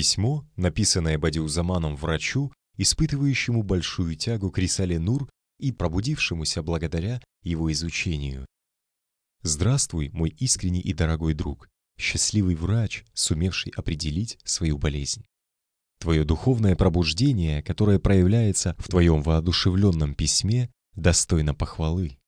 Письмо, написанное Бадиузаманом врачу, испытывающему большую тягу к Рисале Нур и пробудившемуся благодаря его изучению. Здравствуй, мой искренний и дорогой друг, счастливый врач, сумевший определить свою болезнь. Твое духовное пробуждение, которое проявляется в твоем воодушевленном письме, достойно похвалы.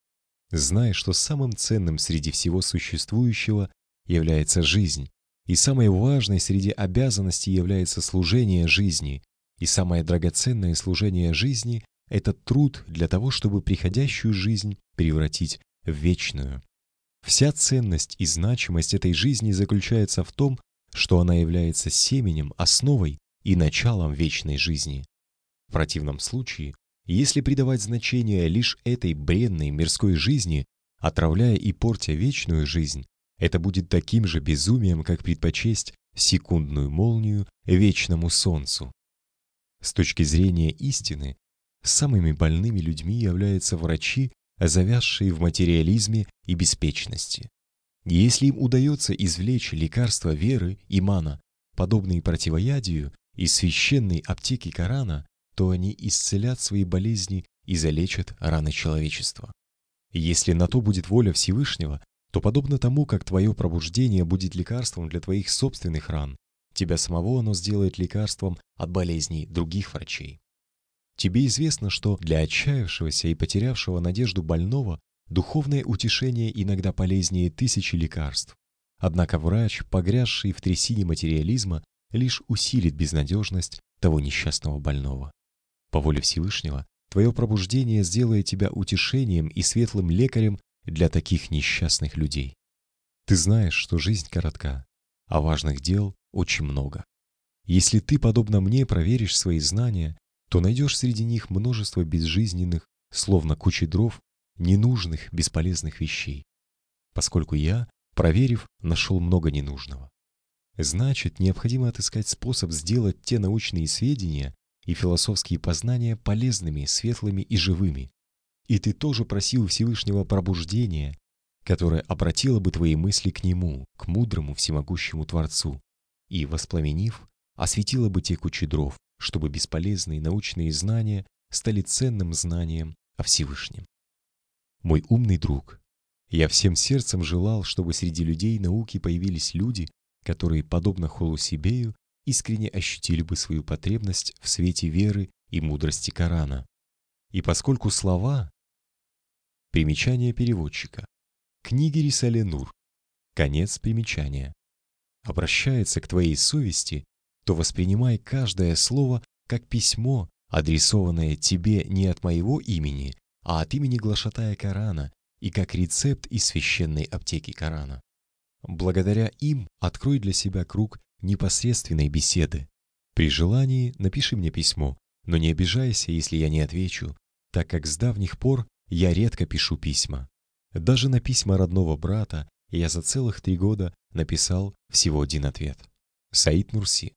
Знай, что самым ценным среди всего существующего является жизнь, и самой важной среди обязанностей является служение жизни, и самое драгоценное служение жизни — это труд для того, чтобы приходящую жизнь превратить в вечную. Вся ценность и значимость этой жизни заключается в том, что она является семенем, основой и началом вечной жизни. В противном случае, если придавать значение лишь этой бренной мирской жизни, отравляя и портя вечную жизнь, это будет таким же безумием, как предпочесть секундную молнию вечному солнцу. С точки зрения истины, самыми больными людьми являются врачи, завязшие в материализме и беспечности. Если им удается извлечь лекарства веры, имана, подобные противоядию, из священной аптеки Корана, то они исцелят свои болезни и залечат раны человечества. Если на то будет воля Всевышнего, то подобно тому, как твое пробуждение будет лекарством для твоих собственных ран, тебя самого оно сделает лекарством от болезней других врачей. Тебе известно, что для отчаявшегося и потерявшего надежду больного духовное утешение иногда полезнее тысячи лекарств. Однако врач, погрязший в трясине материализма, лишь усилит безнадежность того несчастного больного. По воле Всевышнего, твое пробуждение сделает тебя утешением и светлым лекарем для таких несчастных людей. Ты знаешь, что жизнь коротка, а важных дел очень много. Если ты, подобно мне, проверишь свои знания, то найдешь среди них множество безжизненных, словно кучи дров, ненужных, бесполезных вещей. Поскольку я, проверив, нашел много ненужного. Значит, необходимо отыскать способ сделать те научные сведения и философские познания полезными, светлыми и живыми, и ты тоже просил Всевышнего пробуждения, которое обратило бы твои мысли к Нему, к мудрому всемогущему Творцу, и, воспламенив, осветило бы те кучи дров, чтобы бесполезные научные знания стали ценным знанием о Всевышнем. Мой умный друг, я всем сердцем желал, чтобы среди людей науки появились люди, которые, подобно Холусибею, искренне ощутили бы свою потребность в свете веры и мудрости Корана. И поскольку слова Примечание переводчика. Книги Рисале Нур. Конец примечания. Обращается к твоей совести, то воспринимай каждое слово как письмо, адресованное тебе не от моего имени, а от имени глашатая Корана и как рецепт из священной аптеки Корана. Благодаря им открой для себя круг непосредственной беседы. При желании напиши мне письмо, но не обижайся, если я не отвечу, так как с давних пор я редко пишу письма. Даже на письма родного брата я за целых три года написал всего один ответ. Саид Нурси.